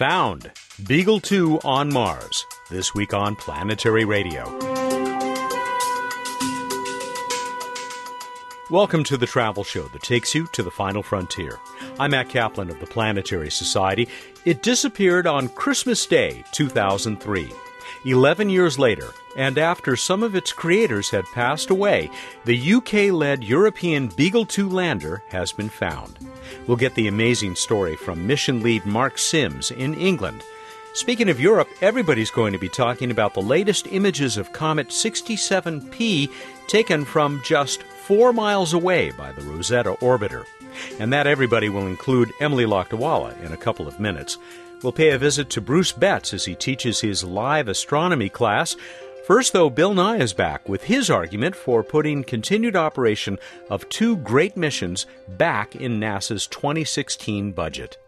Found Beagle 2 on Mars, this week on Planetary Radio. Welcome to the travel show that takes you to the final frontier. I'm Matt Kaplan of the Planetary Society. It disappeared on Christmas Day, 2003. Eleven years later, and after some of its creators had passed away, the UK led European Beagle 2 lander has been found. We'll get the amazing story from mission lead Mark Sims in England. Speaking of Europe, everybody's going to be talking about the latest images of Comet 67P taken from just four miles away by the Rosetta orbiter. And that everybody will include Emily Lakdawalla in a couple of minutes. We'll pay a visit to Bruce Betts as he teaches his live astronomy class. First, though, Bill Nye is back with his argument for putting continued operation of two great missions back in NASA's 2016 budget.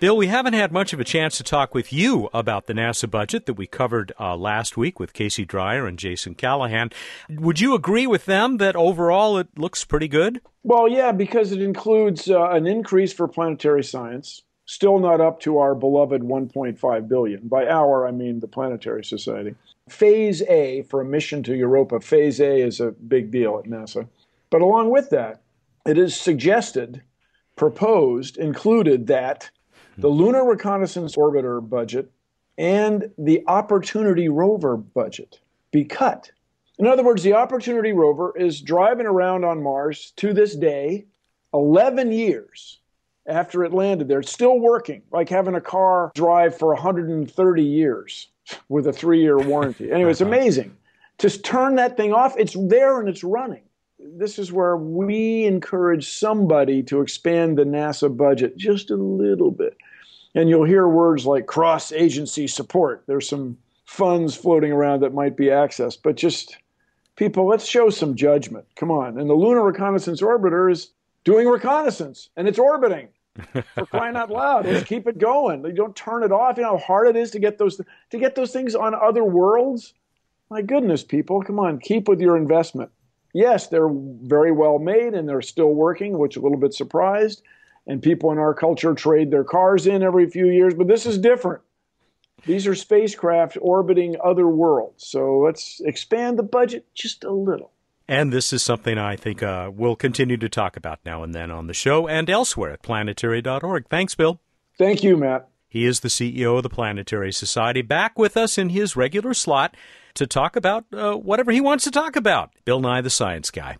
Bill, we haven't had much of a chance to talk with you about the NASA budget that we covered uh, last week with Casey Dreyer and Jason Callahan. Would you agree with them that overall it looks pretty good? Well, yeah, because it includes uh, an increase for planetary science, still not up to our beloved 1.5 billion. By our, I mean the Planetary Society. Phase A for a mission to Europa, Phase A is a big deal at NASA. But along with that, it is suggested, proposed, included that the Lunar Reconnaissance Orbiter budget and the Opportunity Rover budget be cut. In other words, the Opportunity Rover is driving around on Mars to this day, 11 years after it landed there. It's still working, like having a car drive for 130 years with a three year warranty. Anyway, it's uh-huh. amazing. Just turn that thing off, it's there and it's running. This is where we encourage somebody to expand the NASA budget just a little bit. And you'll hear words like cross agency support. There's some funds floating around that might be accessed, but just people, let's show some judgment. Come on. And the Lunar Reconnaissance Orbiter is doing reconnaissance and it's orbiting. For crying out loud, let's keep it going. You don't turn it off. You know how hard it is to get those to get those things on other worlds. My goodness, people, come on, keep with your investment. Yes, they're very well made and they're still working, which a little bit surprised. And people in our culture trade their cars in every few years, but this is different. These are spacecraft orbiting other worlds. So let's expand the budget just a little. And this is something I think uh, we'll continue to talk about now and then on the show and elsewhere at planetary.org. Thanks, Bill. Thank you, Matt. He is the CEO of the Planetary Society, back with us in his regular slot to talk about uh, whatever he wants to talk about. Bill Nye, the science guy.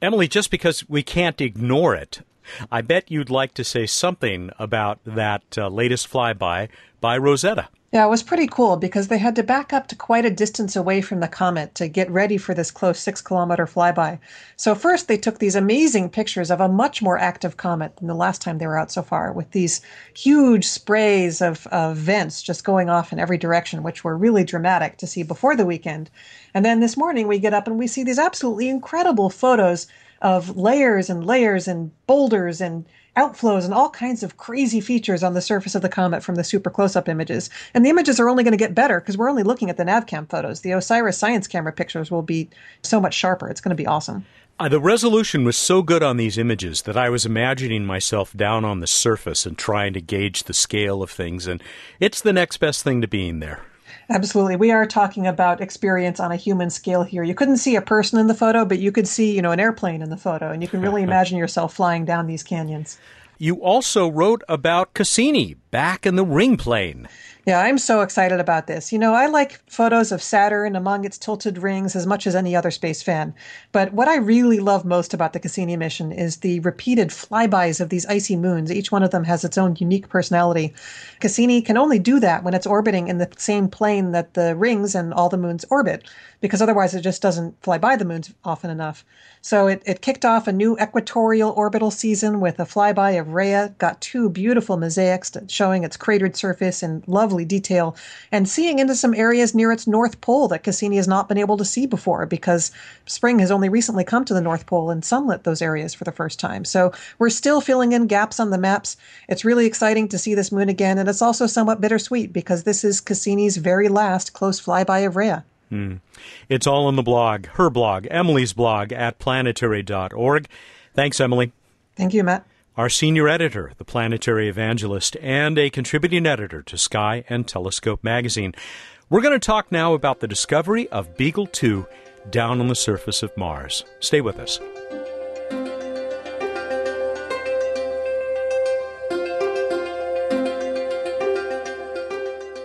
Emily, just because we can't ignore it, I bet you'd like to say something about that uh, latest flyby by Rosetta. Yeah, it was pretty cool because they had to back up to quite a distance away from the comet to get ready for this close six kilometer flyby. So, first, they took these amazing pictures of a much more active comet than the last time they were out so far, with these huge sprays of, of vents just going off in every direction, which were really dramatic to see before the weekend. And then this morning, we get up and we see these absolutely incredible photos of layers and layers and boulders and outflows and all kinds of crazy features on the surface of the comet from the super close-up images. And the images are only going to get better because we're only looking at the NavCam photos. The OSIRIS science camera pictures will be so much sharper. It's going to be awesome. Uh, the resolution was so good on these images that I was imagining myself down on the surface and trying to gauge the scale of things, and it's the next best thing to being there. Absolutely. We are talking about experience on a human scale here. You couldn't see a person in the photo, but you could see, you know, an airplane in the photo, and you can really imagine yourself flying down these canyons. You also wrote about Cassini back in the ring plane. Yeah, I'm so excited about this. You know, I like photos of Saturn among its tilted rings as much as any other space fan. But what I really love most about the Cassini mission is the repeated flybys of these icy moons. Each one of them has its own unique personality. Cassini can only do that when it's orbiting in the same plane that the rings and all the moons orbit, because otherwise it just doesn't fly by the moons often enough. So it, it kicked off a new equatorial orbital season with a flyby of Rhea, got two beautiful mosaics showing its cratered surface in lovely detail, and seeing into some areas near its North Pole that Cassini has not been able to see before because spring has only recently come to the North Pole and sunlit those areas for the first time. So we're still filling in gaps on the maps. It's really exciting to see this moon again, and it's also somewhat bittersweet because this is Cassini's very last close flyby of Rhea. Hmm. It's all on the blog, her blog, Emily's blog at planetary.org. Thanks, Emily. Thank you, Matt. Our senior editor, the planetary evangelist, and a contributing editor to Sky and Telescope magazine. We're going to talk now about the discovery of Beagle 2 down on the surface of Mars. Stay with us.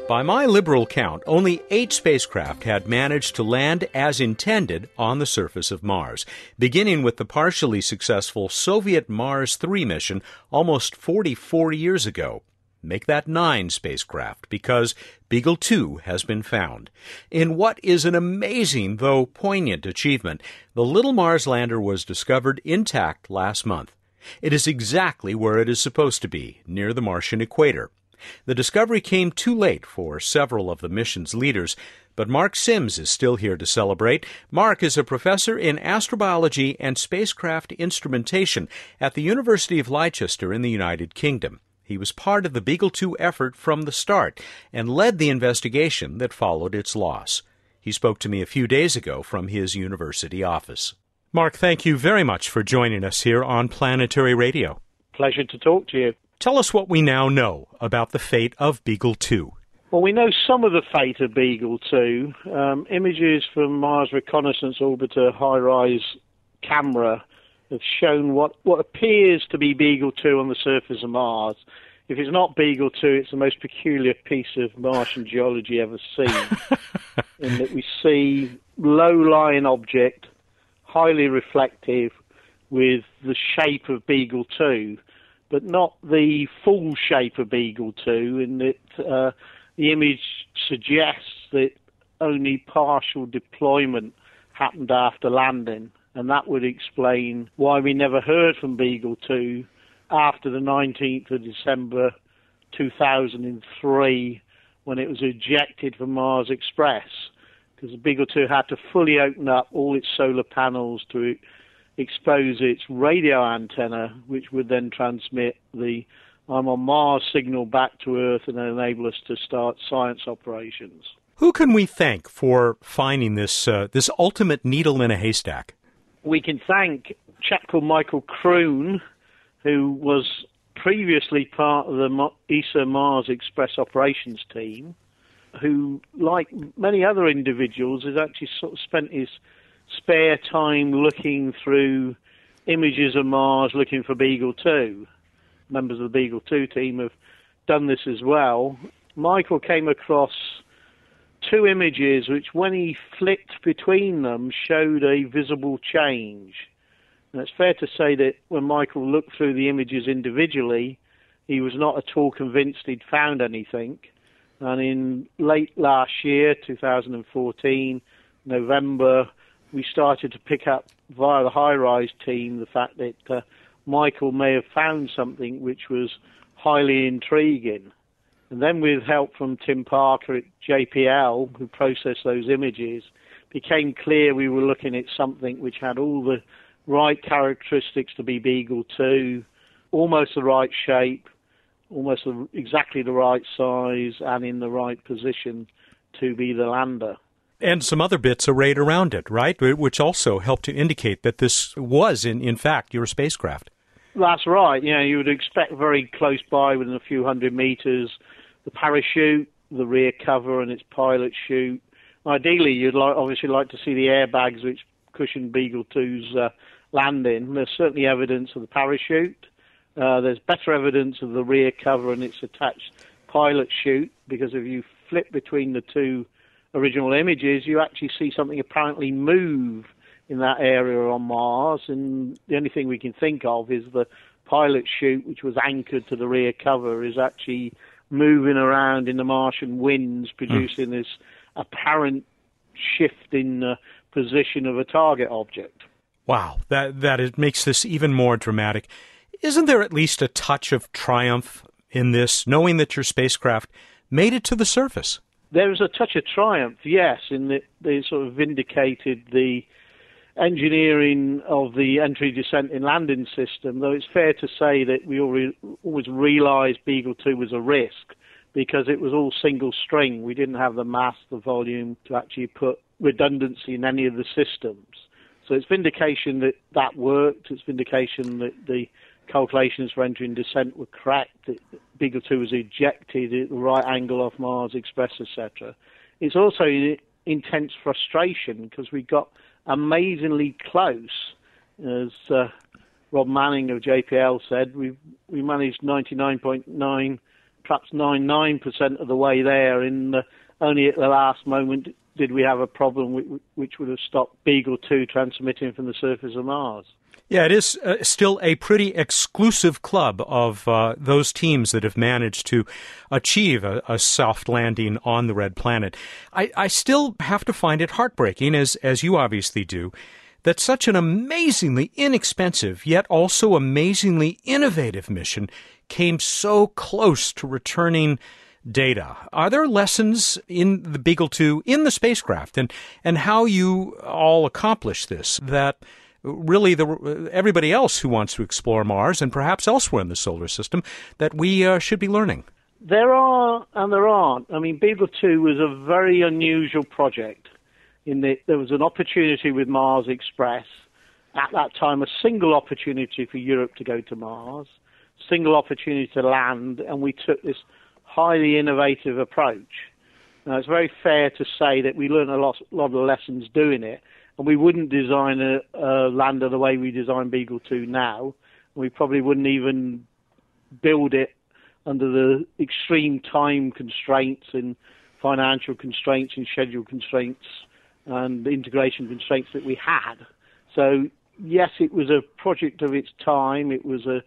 By my liberal count, only eight spacecraft had managed to land as intended on the surface of Mars, beginning with the partially successful Soviet Mars 3 mission almost 44 years ago. Make that nine spacecraft because Beagle 2 has been found. In what is an amazing, though poignant achievement, the little Mars lander was discovered intact last month. It is exactly where it is supposed to be, near the Martian equator. The discovery came too late for several of the mission's leaders, but Mark Sims is still here to celebrate. Mark is a professor in astrobiology and spacecraft instrumentation at the University of Leicester in the United Kingdom. He was part of the Beagle 2 effort from the start and led the investigation that followed its loss. He spoke to me a few days ago from his university office. Mark, thank you very much for joining us here on Planetary Radio. Pleasure to talk to you. Tell us what we now know about the fate of Beagle 2. Well, we know some of the fate of Beagle 2. Um, images from Mars Reconnaissance Orbiter HiRISE camera have shown what, what appears to be Beagle 2 on the surface of Mars. If it's not Beagle 2, it's the most peculiar piece of Martian geology ever seen. in that we see low-lying object, highly reflective, with the shape of Beagle 2 but not the full shape of Beagle 2, in that uh, the image suggests that only partial deployment happened after landing, and that would explain why we never heard from Beagle 2 after the 19th of December 2003 when it was ejected from Mars Express because Beagle 2 had to fully open up all its solar panels to expose its radio antenna, which would then transmit the I'm on Mars signal back to Earth and enable us to start science operations. Who can we thank for finding this uh, this ultimate needle in a haystack? We can thank a chap called Michael Croon, who was previously part of the ESA Mars Express operations team, who, like many other individuals, has actually sort of spent his spare time looking through images of Mars looking for Beagle 2. Members of the Beagle 2 team have done this as well. Michael came across two images which, when he flicked between them, showed a visible change. And it's fair to say that when Michael looked through the images individually, he was not at all convinced he'd found anything. And in late last year, 2014, November, we started to pick up via the HiRISE team the fact that uh, Michael may have found something which was highly intriguing. And then, with help from Tim Parker at JPL, who processed those images, became clear we were looking at something which had all the right characteristics to be Beagle 2, almost the right shape, almost exactly the right size, and in the right position to be the lander and some other bits arrayed around it, right? Which also help to indicate that this was, in, in fact, your spacecraft. That's right. Yeah, you would expect very close by, within a few hundred meters, the parachute, the rear cover, and its pilot chute. Ideally, you'd like, obviously like to see the airbags which cushion Beagle 2's uh, landing. There's certainly evidence of the parachute. Uh, there's better evidence of the rear cover and its attached pilot chute because if you flip between the two original images, you actually see something apparently move in that area on Mars, and the only thing we can think of is the pilot chute, which was anchored to the rear cover, is actually moving around in the Martian winds, producing mm. this apparent shift in the position of a target object. Wow, that that it makes this even more dramatic. Isn't there at least a touch of triumph in this, knowing that your spacecraft made it to the surface? There was a touch of triumph, yes, in that they sort of vindicated the engineering of the entry, descent, and landing system. Though it's fair to say that we always realised Beagle 2 was a risk because it was all single string. We didn't have the mass, the volume to actually put redundancy in any of the systems. So it's vindication that that worked. It's vindication that the calculations for entering descent were correct. That Beagle 2 was ejected at the right angle off Mars Express, etc. It's also intense frustration because we got amazingly close. As uh, Rob Manning of JPL said, we we managed 99.9, perhaps 99% of the way there. In the, only at the last moment did we have a problem which would have stopped Beagle 2 transmitting from the surface of Mars. Yeah, it is uh, still a pretty exclusive club of uh, those teams that have managed to achieve a, a, soft landing on the red planet. I, I still have to find it heartbreaking, as as you obviously do, that such an amazingly inexpensive yet also amazingly innovative mission came so close to returning data. Are there lessons in the Beagle 2 in the spacecraft and, and how you all accomplish this that really the everybody else who wants to explore Mars and perhaps elsewhere in the solar system that we uh, should be learning? There are and there aren't. I mean, Beagle 2 was a very unusual project in that there was an opportunity with Mars Express. At that time, a single opportunity for Europe to go to Mars, single opportunity to land, and we took this highly innovative approach. Now, it's very fair to say that we learned a lot, lot of lessons doing it, and we wouldn't design a, a lander the way we design Beagle 2 now. We probably wouldn't even build it under the extreme time constraints and financial constraints and schedule constraints and integration constraints that we had. So yes, it was a project of its time. It was a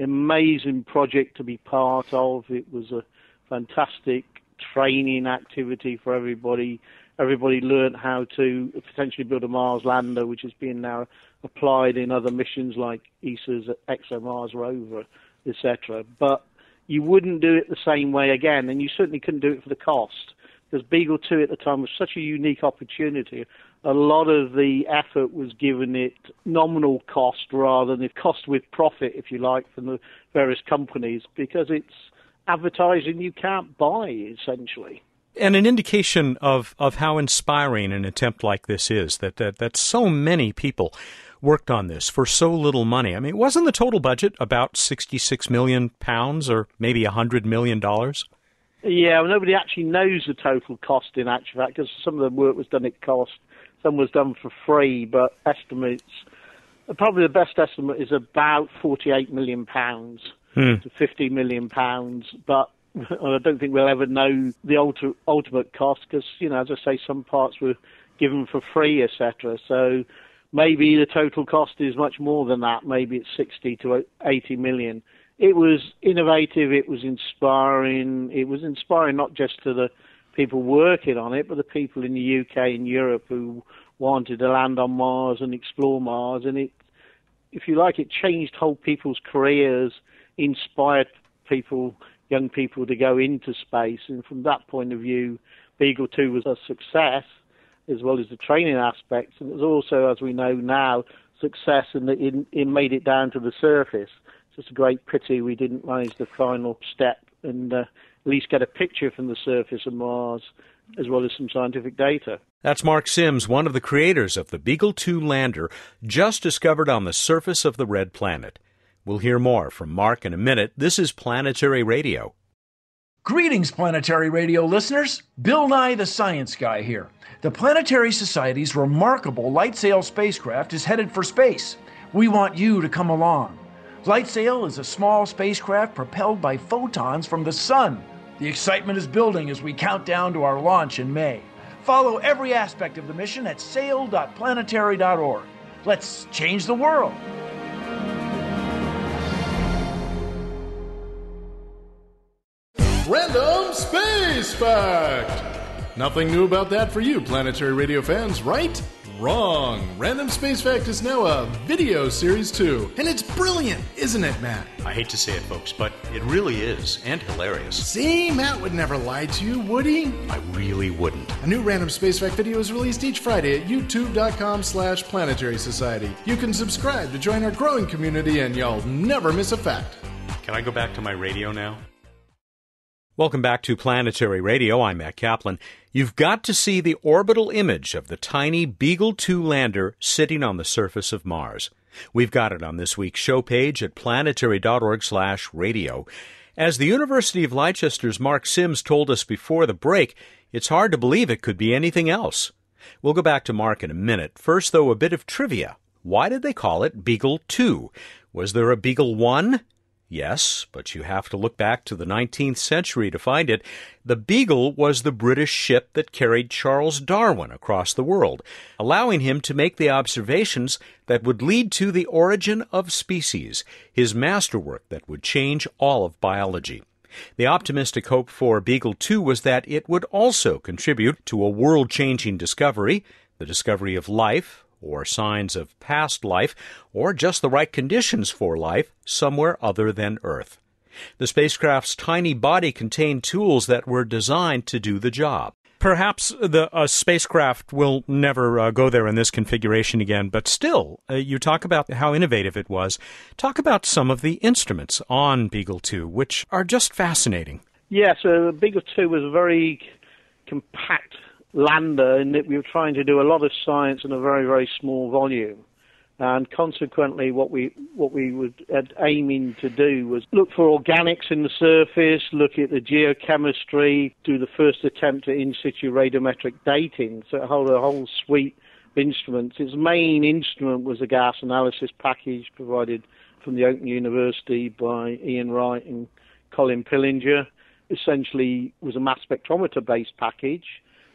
amazing project to be part of. It was a fantastic training activity for everybody everybody learned how to potentially build a Mars lander, which is being now applied in other missions like ESA's ExoMars rover, etc. But you wouldn't do it the same way again, and you certainly couldn't do it for the cost because Beagle 2 at the time was such a unique opportunity. A lot of the effort was given it nominal cost rather than cost with profit, if you like, from the various companies because it's advertising you can't buy essentially and an indication of, of how inspiring an attempt like this is that, that that so many people worked on this for so little money. I mean, wasn't the total budget about 66 million pounds or maybe 100 million dollars? Yeah, well, nobody actually knows the total cost in actual fact because some of the work was done at cost, some was done for free, but estimates probably the best estimate is about 48 million pounds hmm. to 50 million pounds, but I don't think we'll ever know the ulti- ultimate cost because, you know, as I say, some parts were given for free, etc. So maybe the total cost is much more than that. Maybe it's 60 to 80 million. It was innovative. It was inspiring. It was inspiring not just to the people working on it, but the people in the UK and Europe who wanted to land on Mars and explore Mars. And it, if you like, it changed whole people's careers, inspired people young people to go into space. And from that point of view, Beagle 2 was a success, as well as the training aspects. And it was also, as we know now, success in that it, it made it down to the surface. It's just a great pity we didn't manage the final step and uh, at least get a picture from the surface of Mars, as well as some scientific data. That's Mark Sims, one of the creators of the Beagle 2 lander, just discovered on the surface of the red planet. We'll hear more from Mark in a minute. This is Planetary Radio. Greetings, Planetary Radio listeners. Bill Nye, the Science Guy here. The Planetary Society's remarkable LightSail spacecraft is headed for space. We want you to come along. LightSail is a small spacecraft propelled by photons from the sun. The excitement is building as we count down to our launch in May. Follow every aspect of the mission at sail.planetary.org. Let's change the world. Random Space Fact! Nothing new about that for you, Planetary Radio fans, right? Wrong. Random Space Fact is now a video series too. And it's brilliant, isn't it, Matt? I hate to say it, folks, but it really is, and hilarious. See, Matt would never lie to you, would he? I really wouldn't. A new Random Space Fact video is released each Friday at youtube.com slash planetary society. You can subscribe to join our growing community and y'all never miss a fact. Can I go back to my radio now? Welcome back to Planetary Radio. I'm Matt Kaplan. You've got to see the orbital image of the tiny Beagle 2 lander sitting on the surface of Mars. We've got it on this week's show page at planetary.org/radio. As the University of Leicester's Mark Sims told us before the break, it's hard to believe it could be anything else. We'll go back to Mark in a minute. First, though, a bit of trivia. Why did they call it Beagle 2? Was there a Beagle 1? Yes, but you have to look back to the 19th century to find it. The Beagle was the British ship that carried Charles Darwin across the world, allowing him to make the observations that would lead to the origin of species, his masterwork that would change all of biology. The optimistic hope for Beagle 2 was that it would also contribute to a world changing discovery, the discovery of life, or signs of past life, or just the right conditions for life somewhere other than Earth. The spacecraft's tiny body contained tools that were designed to do the job. Perhaps the spacecraft will never uh, go there in this configuration again, but still, uh, you talk about how innovative it was. Talk about some of the instruments on Beagle 2, which are just fascinating. Yes, uh, Beagle 2 was a very compact lander in that we were trying to do a lot of science in a very, very small volume. And consequently, what we what we were aiming to do was look for organics in the surface, look at the geochemistry, do the first attempt at in situ radiometric dating. So it hold a whole suite of instruments. Its main instrument was a gas analysis package provided from the Open University by Ian Wright and Colin Pillinger. Essentially, was a mass spectrometer based package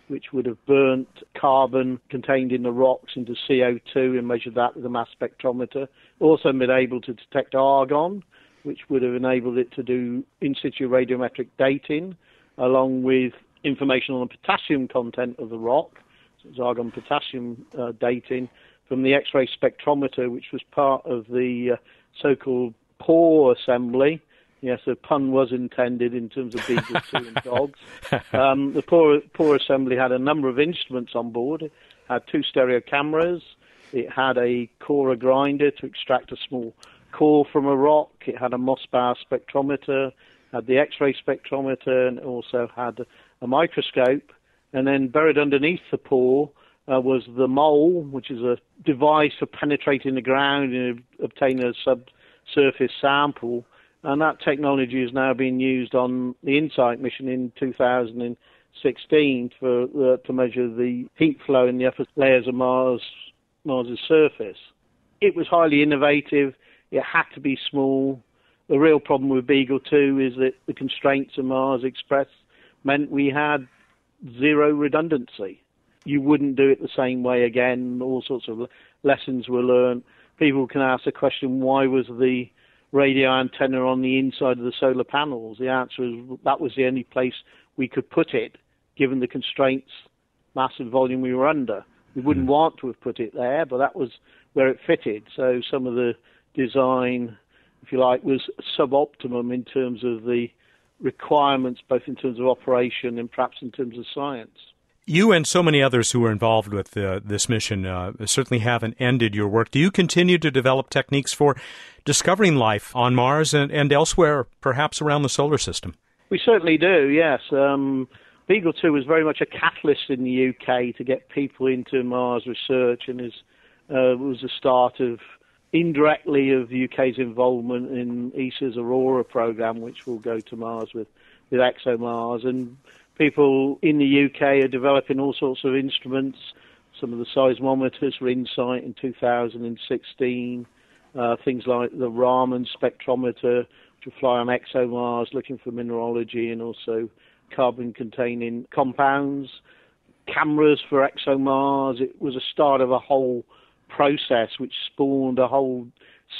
which would have burnt carbon contained in the rocks into CO2 and measured that with a mass spectrometer. Also been able to detect argon, which would have enabled it to do in situ radiometric dating, along with information on the potassium content of the rock, so it's argon potassium uh, dating, from the X ray spectrometer, which was part of the uh, so called PAW assembly, Yes, a pun was intended in terms of beagles and dogs. Um, the PAW, PAW assembly had a number of instruments on board. It had two stereo cameras. It had a corer grinder to extract a small core from a rock. It had a Mossbauer spectrometer, had the X-ray spectrometer, and also had a microscope. And then buried underneath the PAW uh, was the mole, which is a device for penetrating the ground and obtaining a subsurface sample and that technology is now being used on the InSight mission in 2016 for uh, to measure the heat flow in the upper layers of Mars Mars's surface. It was highly innovative. It had to be small. The real problem with Beagle 2 is that the constraints of Mars Express meant we had zero redundancy. You wouldn't do it the same way again. All sorts of lessons were learned. People can ask the question, why was the radio antenna on the inside of the solar panels? The answer is that was the only place we could put it, given the constraints, massive volume we were under. We wouldn't mm. want to have put it there, but that was where it fitted. So some of the design, if you like, was suboptimum in terms of the requirements, both in terms of operation and perhaps in terms of science. You and so many others who were involved with uh, this mission uh, certainly haven't ended your work. Do you continue to develop techniques for discovering life on Mars and, and elsewhere, perhaps around the solar system? We certainly do, yes. Um, Beagle 2 was very much a catalyst in the UK to get people into Mars research and is, uh, was the start of indirectly of the UK's involvement in ESA's Aurora program, which will go to Mars with, with ExoMars. And people in the UK are developing all sorts of instruments. Some of the seismometers for InSight in 2016. Uh, things like the Raman spectrometer, which will fly on ExoMars looking for mineralogy and also carbon-containing compounds. Cameras for ExoMars. It was a start of a whole process which spawned a whole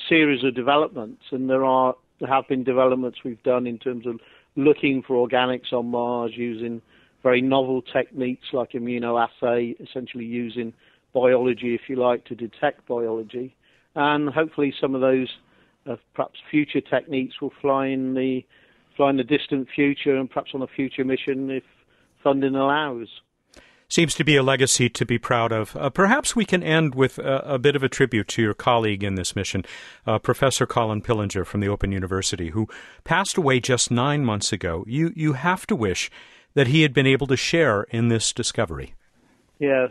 series of developments, and there are there have been developments we've done in terms of looking for organics on Mars using very novel techniques like immunoassay, essentially using biology, if you like, to detect biology. And hopefully some of those uh, perhaps future techniques will fly in the fly in the distant future and perhaps on a future mission if funding allows. Seems to be a legacy to be proud of. Uh, perhaps we can end with a, a, bit of a tribute to your colleague in this mission, uh, Professor Colin Pillinger from the Open University, who passed away just nine months ago. You, you have to wish that he had been able to share in this discovery. Yeah,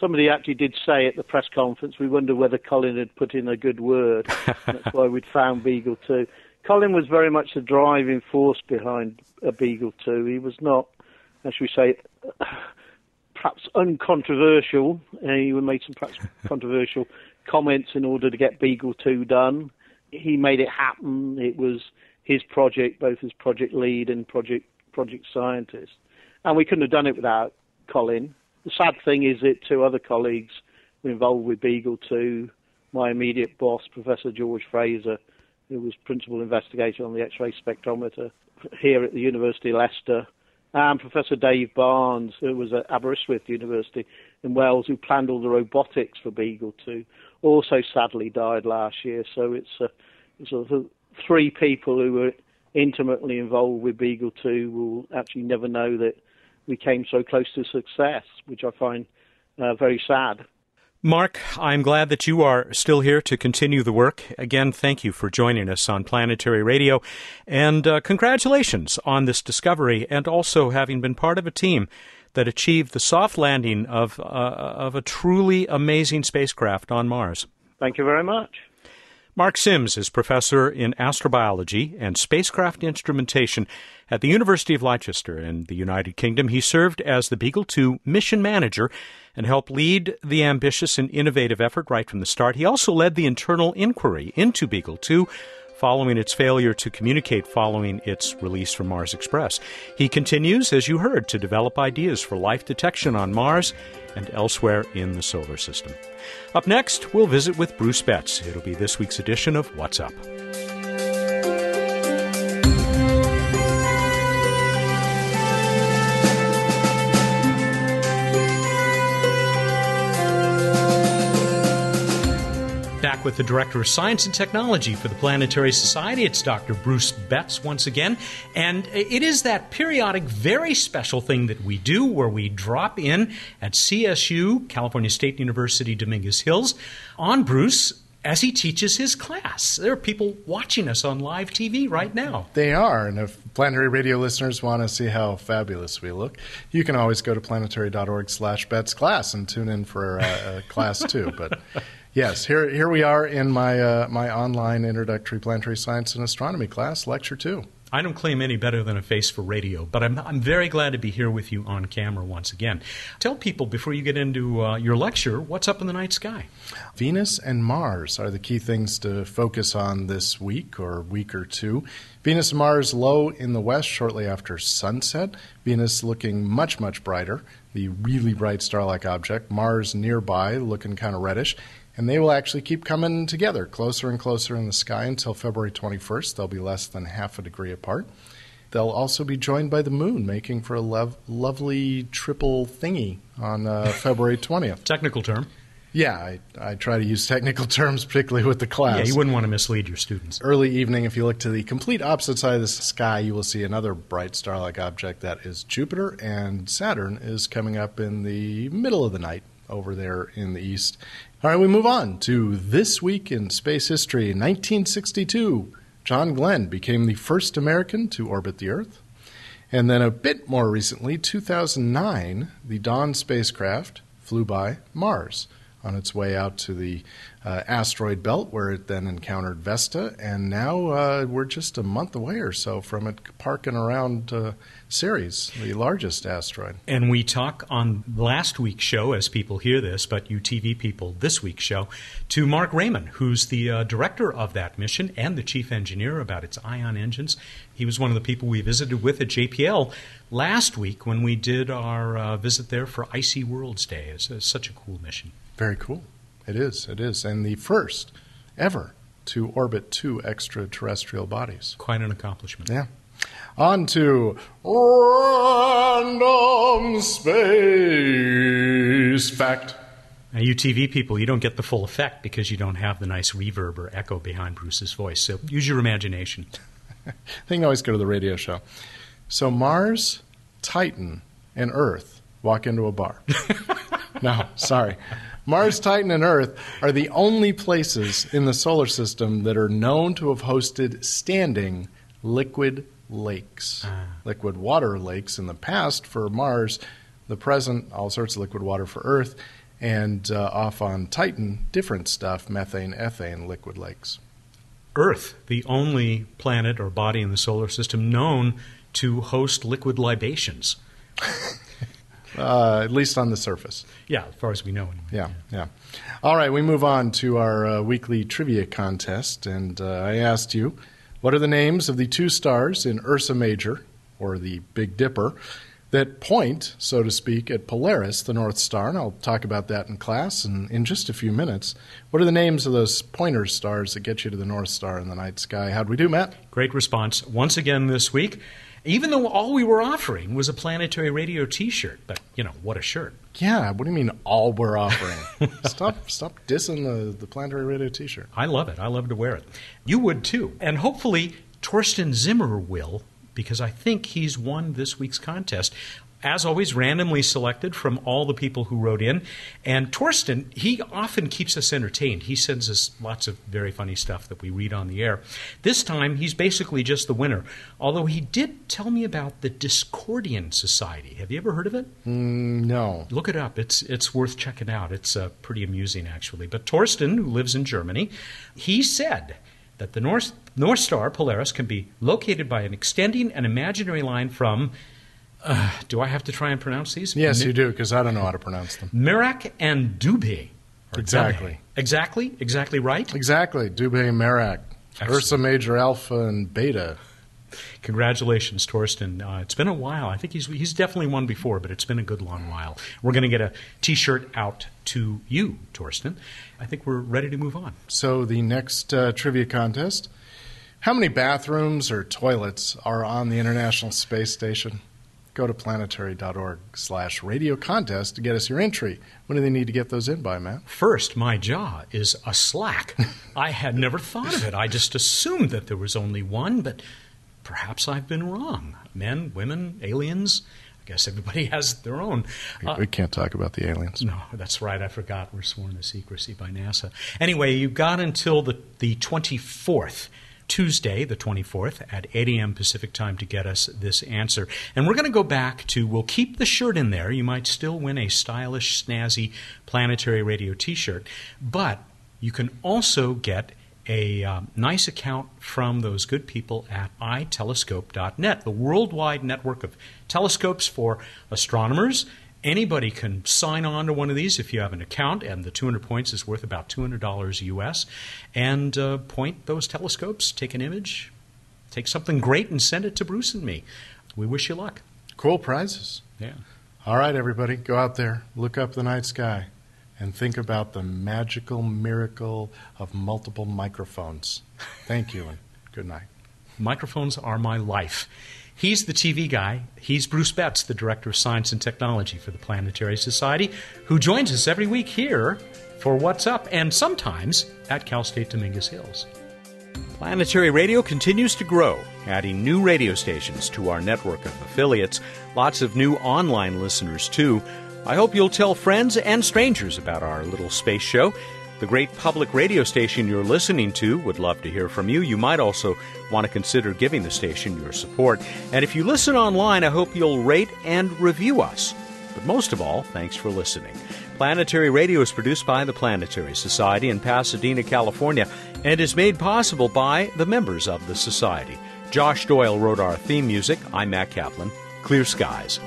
somebody actually did say at the press conference, we wonder whether Colin had put in a good word. That's why we'd found Beagle 2. Colin was very much the driving force behind a Beagle 2. He was not, as we say, perhaps uncontroversial. Uh, he made some perhaps controversial comments in order to get Beagle 2 done. He made it happen. It was his project, both as project lead and project project scientist. And we couldn't have done it without Colin. The sad thing is that two other colleagues were involved with Beagle 2. My immediate boss, Professor George Fraser, who was principal investigator on the X-ray spectrometer here at the University of Leicester, and Professor Dave Barnes, who was at Aberystwyth University in Wales, who planned all the robotics for Beagle 2, also sadly died last year. So it's, uh, sort of three people who were intimately involved with Beagle 2 will actually never know that we came so close to success, which I find uh, very sad. Mark, I'm glad that you are still here to continue the work. Again, thank you for joining us on Planetary Radio. And uh, congratulations on this discovery and also having been part of a team that achieved the soft landing of, uh, of a truly amazing spacecraft on Mars. Thank you very much. Mark Sims is professor in astrobiology and spacecraft instrumentation at the University of Leicester in the United Kingdom. He served as the Beagle 2 mission manager and helped lead the ambitious and innovative effort right from the start. He also led the internal inquiry into Beagle 2 following its failure to communicate following its release from Mars Express. He continues, as you heard, to develop ideas for life detection on Mars and elsewhere in the solar system. Up next, we'll visit with Bruce Betts. It'll be this week's edition of What's Up. With the Director of Science and Technology for the Planetary Society. It's Dr. Bruce Betts once again. And it is that periodic, very special thing that we do where we drop in at CSU, California State University, Dominguez Hills, on Bruce as he teaches his class. There are people watching us on live TV right now. They are. And if planetary radio listeners want to see how fabulous we look, you can always go to planetary.org slash Betts class and tune in for uh, class too. But Yes, here here we are in my uh, my online introductory planetary science and astronomy class, lecture two. I don't claim any better than a face for radio, but I'm, I'm very glad to be here with you on camera once again. Tell people before you get into uh, your lecture what's up in the night sky. Venus and Mars are the key things to focus on this week or week or two. Venus and Mars low in the west shortly after sunset. Venus looking much, much brighter, the really bright star like object. Mars nearby looking kind of reddish and they will actually keep coming together closer and closer in the sky until February 21st. They'll be less than half a degree apart. They'll also be joined by the moon, making for a lo- lovely triple thingy on uh, February 20th. Technical term. Yeah, I, I, try to use technical terms, particularly with the class. Yeah, you wouldn't want to mislead your students. Early evening, if you look to the complete opposite side of the sky, you will see another bright star like object that is Jupiter, and Saturn is coming up in the middle of the night over there in the east. All right, we move on to This Week in Space History. 1962, John Glenn became the first American to orbit the Earth. And then a bit more recently, 2009, the Dawn spacecraft flew by Mars on its way out to the uh, asteroid belt, where it then encountered Vesta. And now uh, we're just a month away or so from it parking around uh, Ceres, the largest asteroid. And we talk on last week's show, as people hear this, but you TV people, this week's show, to Marc Rayman, who's the uh, director of that mission and the chief engineer about its ion engines. He was one of the people we visited with at JPL last week when we did our uh, visit there for Icy Worlds Day. It's, it's such a cool mission. Very cool. It is. It is. And the first ever to orbit two extraterrestrial bodies. Quite an accomplishment. Yeah. On to random space fact. Now, you TV people, you don't get the full effect because you don't have the nice reverb or echo behind Bruce's voice. So use your imagination. they can always go to the radio show. So Mars, Titan, and Earth walk into a bar. no, sorry. Mars, Titan, and Earth are the only places in the solar system that are known to have hosted standing liquid lakes. Ah. Liquid water lakes in the past for Mars, the present, all sorts of liquid water for Earth, and uh, off on Titan, different stuff methane, ethane, liquid lakes. Earth, the only planet or body in the solar system known to host liquid libations. Uh, at least on the surface. Yeah, as far as we know. Anyway. Yeah, yeah. All right, we move on to our uh, weekly trivia contest, and uh, I asked you, what are the names of the two stars in Ursa Major, or the Big Dipper, that point, so to speak, at Polaris, the North Star? And I'll talk about that in class in, in just a few minutes. What are the names of those pointer stars that get you to the North Star in the night sky? How'd we do, Matt? Great response once again this week. Even though all we were offering was a planetary radio T-shirt, but you know what a shirt! Yeah, what do you mean all we're offering? stop, stop dissing the, the planetary radio T-shirt. I love it. I love to wear it. You would too, and hopefully Torsten Zimmer will, because I think he's won this week's contest. As always, randomly selected from all the people who wrote in. And Torsten, he often keeps us entertained. He sends us lots of very funny stuff that we read on the air. This time, he's basically just the winner. Although he did tell me about the Discordian Society. Have you ever heard of it? Mm, no. Look it up. It's it's worth checking out. It's uh, pretty amusing actually. But Torsten, who lives in Germany, he said that the North North Star Polaris can be located by an extending an imaginary line from. Uh, do I have to try and pronounce these? Yes, Mi- you do, because I don't know how to pronounce them. Merak and. Or Exactly. Dubhe. Exactly. Exactly right. Exactly. Dubhe Merak. Excellent. Ursa Major Alpha and Beta. Congratulations, Torsten. Uh, it's been a while. I think he's he's definitely won before, but it's been a good long while. We're going to get a T-shirt out to you, Torsten. I think we're ready to move on. So the next uh, trivia contest. How many bathrooms or toilets are on the International Space Station? Go to planetary.org slash radio contest to get us your entry. When do they need to get those in by, Matt? First, my jaw is a slack. I had never thought of it. I just assumed that there was only one, but perhaps I've been wrong. Men, women, aliens. I guess everybody has their own. Uh, we can't talk about the aliens. no, that's right. I forgot. We're sworn to secrecy by NASA. Anyway, you've got until the, the 24th. Tuesday, the 24th, at 8 a.m. Pacific time to get us this answer. And we're going to go back to, we'll keep the shirt in there. You might still win a stylish, snazzy planetary radio t shirt. But you can also get a um, nice account from those good people at itelescope.net, the worldwide network of telescopes for astronomers. Anybody can sign on to one of these if you have an account, and the 200 points is worth about $200 US. And uh, point those telescopes, take an image, take something great, and send it to Bruce and me. We wish you luck. Cool prizes. Yeah. All right, everybody, go out there, look up the night sky, and think about the magical miracle of multiple microphones. Thank you, and good night. Microphones are my life. He's the TV guy. He's Bruce Betts, the Director of Science and Technology for the Planetary Society, who joins us every week here for What's Up and sometimes at Cal State Dominguez Hills. Planetary Radio continues to grow, adding new radio stations to our network of affiliates. Lots of new online listeners, too. I hope you'll tell friends and strangers about our little space show. The great public radio station you're listening to would love to hear from you. You might also want to consider giving the station your support. And if you listen online, I hope you'll rate and review us. But most of all, thanks for listening. Planetary Radio is produced by the Planetary Society in Pasadena, California, and is made possible by the members of the Society. Josh Doyle wrote our theme music. I'm Matt Kaplan. Clear skies.